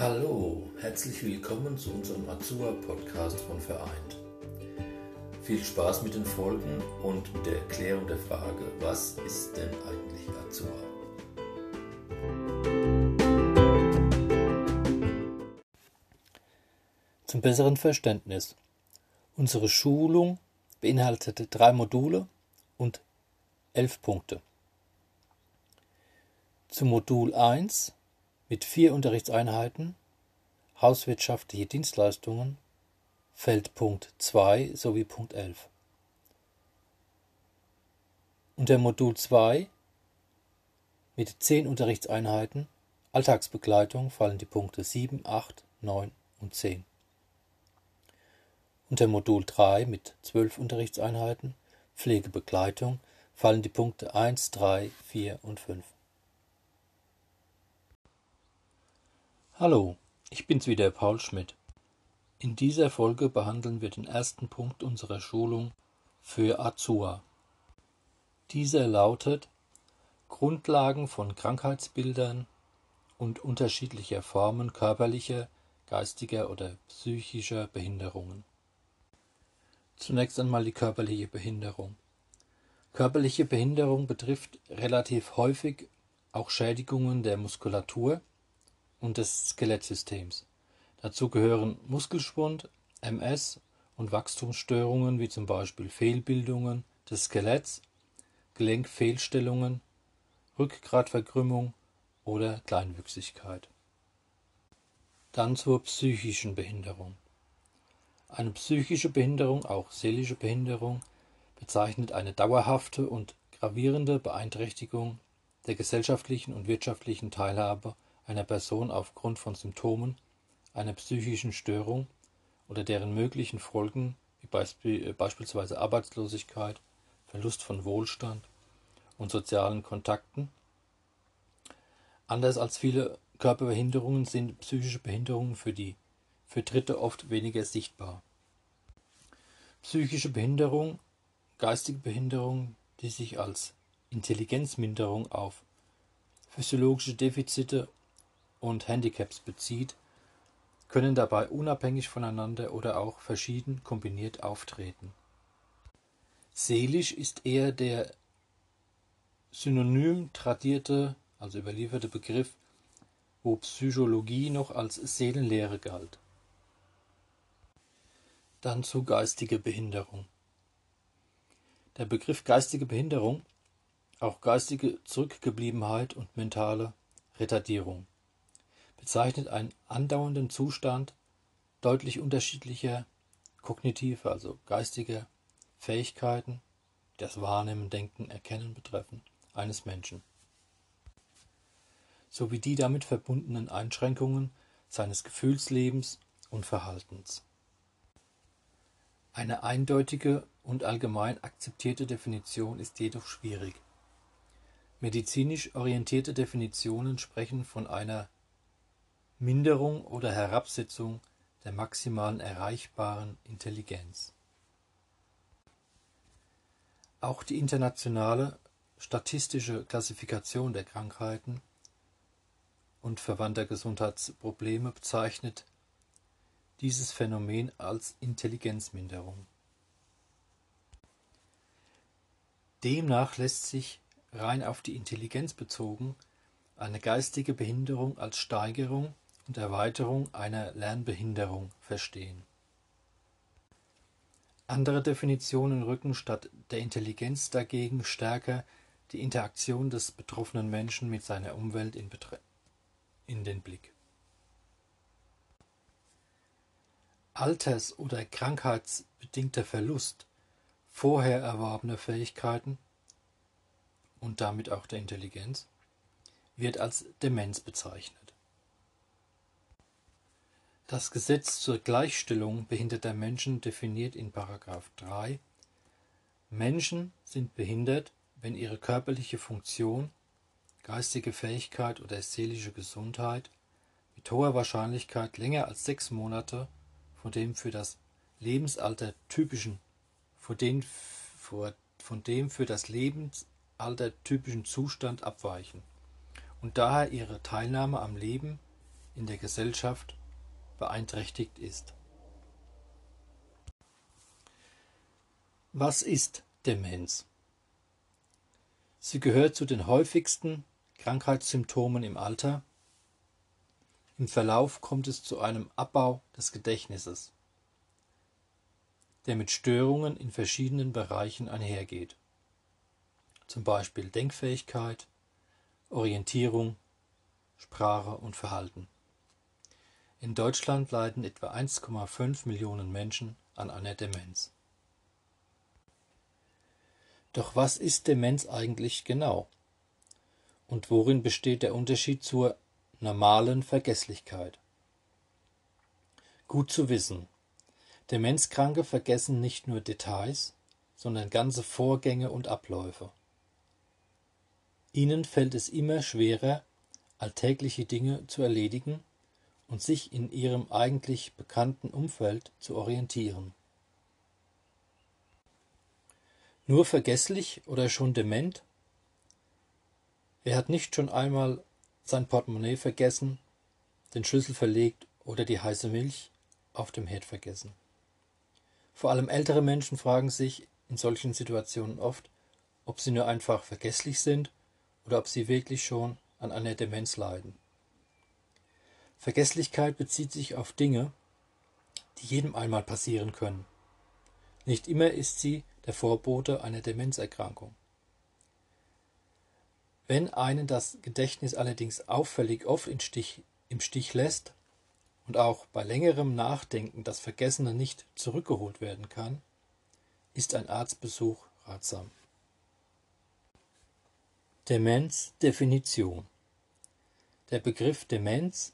Hallo, herzlich willkommen zu unserem Azua-Podcast von Vereint. Viel Spaß mit den Folgen und mit der Erklärung der Frage, was ist denn eigentlich Azua? Zum besseren Verständnis. Unsere Schulung beinhaltete drei Module und elf Punkte. Zu Modul 1 mit vier Unterrichtseinheiten Hauswirtschaftliche Dienstleistungen fällt Punkt 2 sowie Punkt 11. Unter Modul 2 mit zehn Unterrichtseinheiten Alltagsbegleitung fallen die Punkte 7, 8, 9 und 10. Unter Modul 3 mit zwölf Unterrichtseinheiten Pflegebegleitung fallen die Punkte 1, 3, 4 und 5. Hallo, ich bin's wieder, Paul Schmidt. In dieser Folge behandeln wir den ersten Punkt unserer Schulung für Azua. Dieser lautet Grundlagen von Krankheitsbildern und unterschiedlicher Formen körperlicher, geistiger oder psychischer Behinderungen. Zunächst einmal die körperliche Behinderung. Körperliche Behinderung betrifft relativ häufig auch Schädigungen der Muskulatur, und des Skelettsystems. Dazu gehören Muskelschwund, MS und Wachstumsstörungen wie zum Beispiel Fehlbildungen des Skeletts, Gelenkfehlstellungen, Rückgratverkrümmung oder Kleinwüchsigkeit. Dann zur psychischen Behinderung. Eine psychische Behinderung, auch seelische Behinderung, bezeichnet eine dauerhafte und gravierende Beeinträchtigung der gesellschaftlichen und wirtschaftlichen Teilhabe einer Person aufgrund von Symptomen einer psychischen Störung oder deren möglichen Folgen wie äh, beispielsweise Arbeitslosigkeit, Verlust von Wohlstand und sozialen Kontakten. Anders als viele Körperbehinderungen sind psychische Behinderungen für die für Dritte oft weniger sichtbar. Psychische Behinderung, geistige Behinderung, die sich als Intelligenzminderung auf physiologische Defizite und Handicaps bezieht, können dabei unabhängig voneinander oder auch verschieden kombiniert auftreten. Seelisch ist eher der synonym tradierte, also überlieferte Begriff, wo Psychologie noch als Seelenlehre galt. Dann zu geistige Behinderung. Der Begriff geistige Behinderung, auch geistige Zurückgebliebenheit und mentale Retardierung bezeichnet einen andauernden Zustand deutlich unterschiedlicher kognitiver, also geistiger Fähigkeiten, die das Wahrnehmen, Denken, Erkennen betreffen, eines Menschen, sowie die damit verbundenen Einschränkungen seines Gefühlslebens und Verhaltens. Eine eindeutige und allgemein akzeptierte Definition ist jedoch schwierig. Medizinisch orientierte Definitionen sprechen von einer Minderung oder Herabsetzung der maximalen erreichbaren Intelligenz. Auch die internationale statistische Klassifikation der Krankheiten und verwandter Gesundheitsprobleme bezeichnet dieses Phänomen als Intelligenzminderung. Demnach lässt sich rein auf die Intelligenz bezogen eine geistige Behinderung als Steigerung und Erweiterung einer Lernbehinderung verstehen. Andere Definitionen rücken statt der Intelligenz dagegen stärker die Interaktion des betroffenen Menschen mit seiner Umwelt in, in den Blick. Alters- oder krankheitsbedingter Verlust vorher erworbener Fähigkeiten und damit auch der Intelligenz wird als Demenz bezeichnet. Das Gesetz zur Gleichstellung behinderter Menschen definiert in § 3: Menschen sind behindert, wenn ihre körperliche Funktion, geistige Fähigkeit oder seelische Gesundheit mit hoher Wahrscheinlichkeit länger als sechs Monate von dem für das Lebensalter typischen von dem für das Lebensalter typischen Zustand abweichen und daher ihre Teilnahme am Leben in der Gesellschaft beeinträchtigt ist. Was ist Demenz? Sie gehört zu den häufigsten Krankheitssymptomen im Alter. Im Verlauf kommt es zu einem Abbau des Gedächtnisses, der mit Störungen in verschiedenen Bereichen einhergeht, zum Beispiel Denkfähigkeit, Orientierung, Sprache und Verhalten. In Deutschland leiden etwa 1,5 Millionen Menschen an einer Demenz. Doch was ist Demenz eigentlich genau? Und worin besteht der Unterschied zur normalen Vergesslichkeit? Gut zu wissen. Demenzkranke vergessen nicht nur Details, sondern ganze Vorgänge und Abläufe. Ihnen fällt es immer schwerer, alltägliche Dinge zu erledigen und sich in ihrem eigentlich bekannten Umfeld zu orientieren. Nur vergesslich oder schon dement? Wer hat nicht schon einmal sein Portemonnaie vergessen, den Schlüssel verlegt oder die heiße Milch auf dem Herd vergessen? Vor allem ältere Menschen fragen sich in solchen Situationen oft, ob sie nur einfach vergesslich sind oder ob sie wirklich schon an einer Demenz leiden. Vergesslichkeit bezieht sich auf Dinge, die jedem einmal passieren können. Nicht immer ist sie der Vorbote einer Demenzerkrankung. Wenn einen das Gedächtnis allerdings auffällig oft Stich, im Stich lässt und auch bei längerem Nachdenken das Vergessene nicht zurückgeholt werden kann, ist ein Arztbesuch ratsam. Demenz Definition Der Begriff Demenz,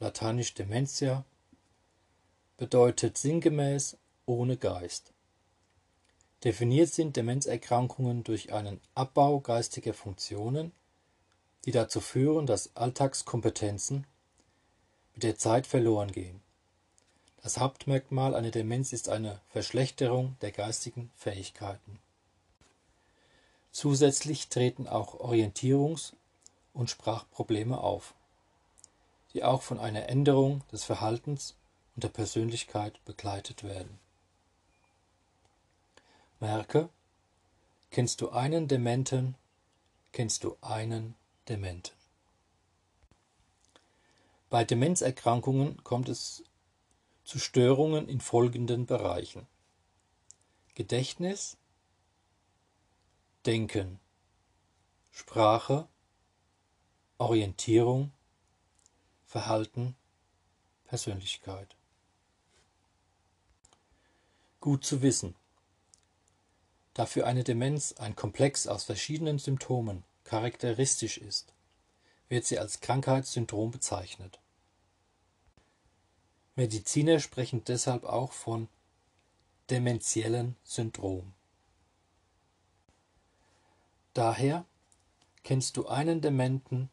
lateinisch Dementia, bedeutet sinngemäß ohne Geist. Definiert sind Demenzerkrankungen durch einen Abbau geistiger Funktionen, die dazu führen, dass Alltagskompetenzen mit der Zeit verloren gehen. Das Hauptmerkmal einer Demenz ist eine Verschlechterung der geistigen Fähigkeiten. Zusätzlich treten auch Orientierungs- und Sprachprobleme auf, die auch von einer Änderung des Verhaltens und der Persönlichkeit begleitet werden. Merke: Kennst du einen Dementen, kennst du einen Dementen. Bei Demenzerkrankungen kommt es zu Störungen in folgenden Bereichen: Gedächtnis, Denken, Sprache, Orientierung, Verhalten, Persönlichkeit. Gut zu wissen. Da für eine Demenz ein Komplex aus verschiedenen Symptomen charakteristisch ist, wird sie als Krankheitssyndrom bezeichnet. Mediziner sprechen deshalb auch von dementiellen Syndrom. Daher kennst du einen Dementen,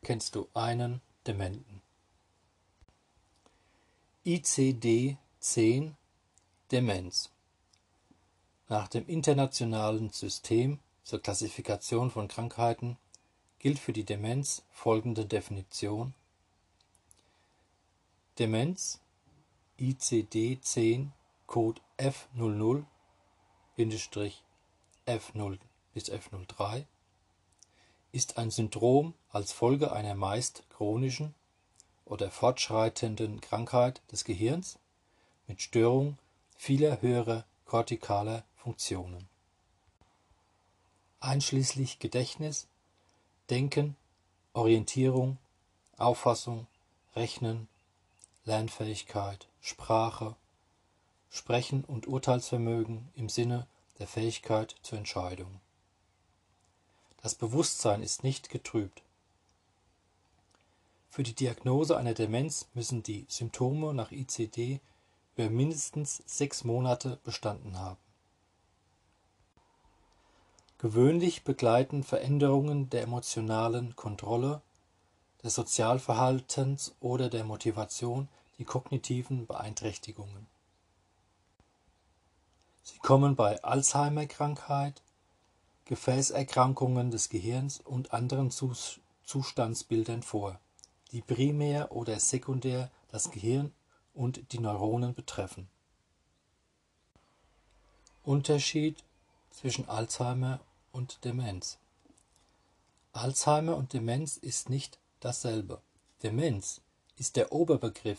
kennst du einen Dementen. ICD-10 Demenz. Nach dem Internationalen System zur Klassifikation von Krankheiten gilt für die Demenz folgende Definition: Demenz ICD-10 Code F00-F0 bis F03 ist ein Syndrom als Folge einer meist chronischen oder fortschreitenden Krankheit des Gehirns mit Störung vieler höherer kortikaler Funktionen, einschließlich Gedächtnis, Denken, Orientierung, Auffassung, Rechnen, Lernfähigkeit, Sprache, Sprechen und Urteilsvermögen im Sinne der Fähigkeit zur Entscheidung. Das Bewusstsein ist nicht getrübt. Für die Diagnose einer Demenz müssen die Symptome nach ICD über mindestens sechs Monate bestanden haben. Gewöhnlich begleiten Veränderungen der emotionalen Kontrolle, des Sozialverhaltens oder der Motivation die kognitiven Beeinträchtigungen. Sie kommen bei Alzheimer-Krankheit, Gefäßerkrankungen des Gehirns und anderen Zustandsbildern vor, die primär oder sekundär das Gehirn und die Neuronen betreffen. Unterschied zwischen Alzheimer und Demenz Alzheimer und Demenz ist nicht dasselbe. Demenz ist der Oberbegriff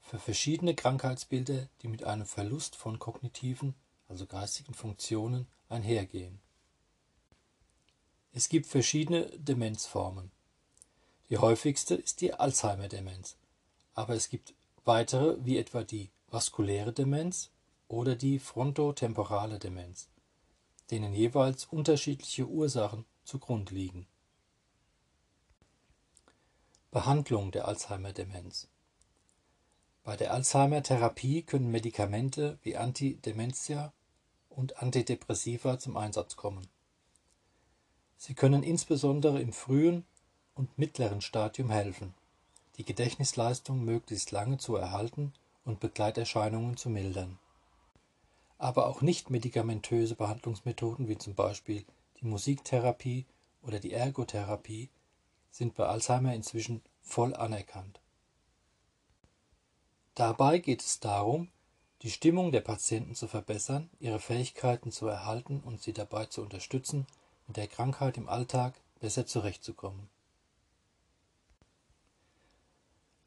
für verschiedene Krankheitsbilder, die mit einem Verlust von kognitiven, also geistigen Funktionen einhergehen. Es gibt verschiedene Demenzformen. Die häufigste ist die Alzheimer-Demenz, aber es gibt weitere wie etwa die vaskuläre Demenz oder die frontotemporale Demenz, denen jeweils unterschiedliche Ursachen zugrund liegen. Behandlung der Alzheimer-Demenz Bei der Alzheimer-Therapie können Medikamente wie Antidementia und Antidepressiva zum Einsatz kommen. Sie können insbesondere im frühen und mittleren Stadium helfen, die Gedächtnisleistung möglichst lange zu erhalten und Begleiterscheinungen zu mildern. Aber auch nicht-medikamentöse Behandlungsmethoden wie zum Beispiel die Musiktherapie oder die Ergotherapie sind bei Alzheimer inzwischen voll anerkannt. Dabei geht es darum, die Stimmung der Patienten zu verbessern, ihre Fähigkeiten zu erhalten und sie dabei zu unterstützen, mit der Krankheit im Alltag besser zurechtzukommen.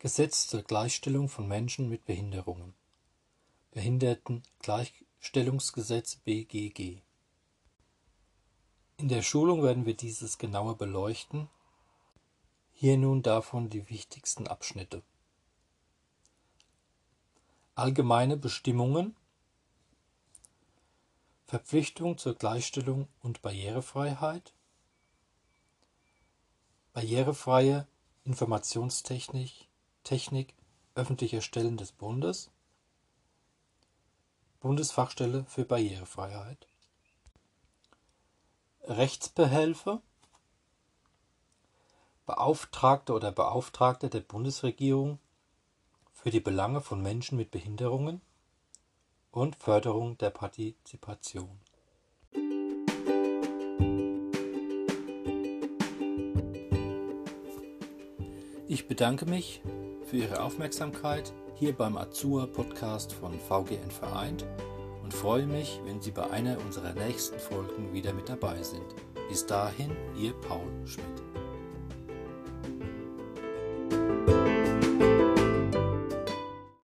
Gesetz zur Gleichstellung von Menschen mit Behinderungen. Behindertengleichstellungsgesetz BGG In der Schulung werden wir dieses genauer beleuchten. Hier nun davon die wichtigsten Abschnitte. Allgemeine Bestimmungen. Verpflichtung zur Gleichstellung und Barrierefreiheit. Barrierefreie Informationstechnik Technik öffentlicher Stellen des Bundes. Bundesfachstelle für Barrierefreiheit. Rechtsbehelfe Beauftragte oder Beauftragte der Bundesregierung für die Belange von Menschen mit Behinderungen und Förderung der Partizipation. Ich bedanke mich für Ihre Aufmerksamkeit hier beim Azur Podcast von VGN Vereint und freue mich, wenn Sie bei einer unserer nächsten Folgen wieder mit dabei sind. Bis dahin, Ihr Paul Schmidt.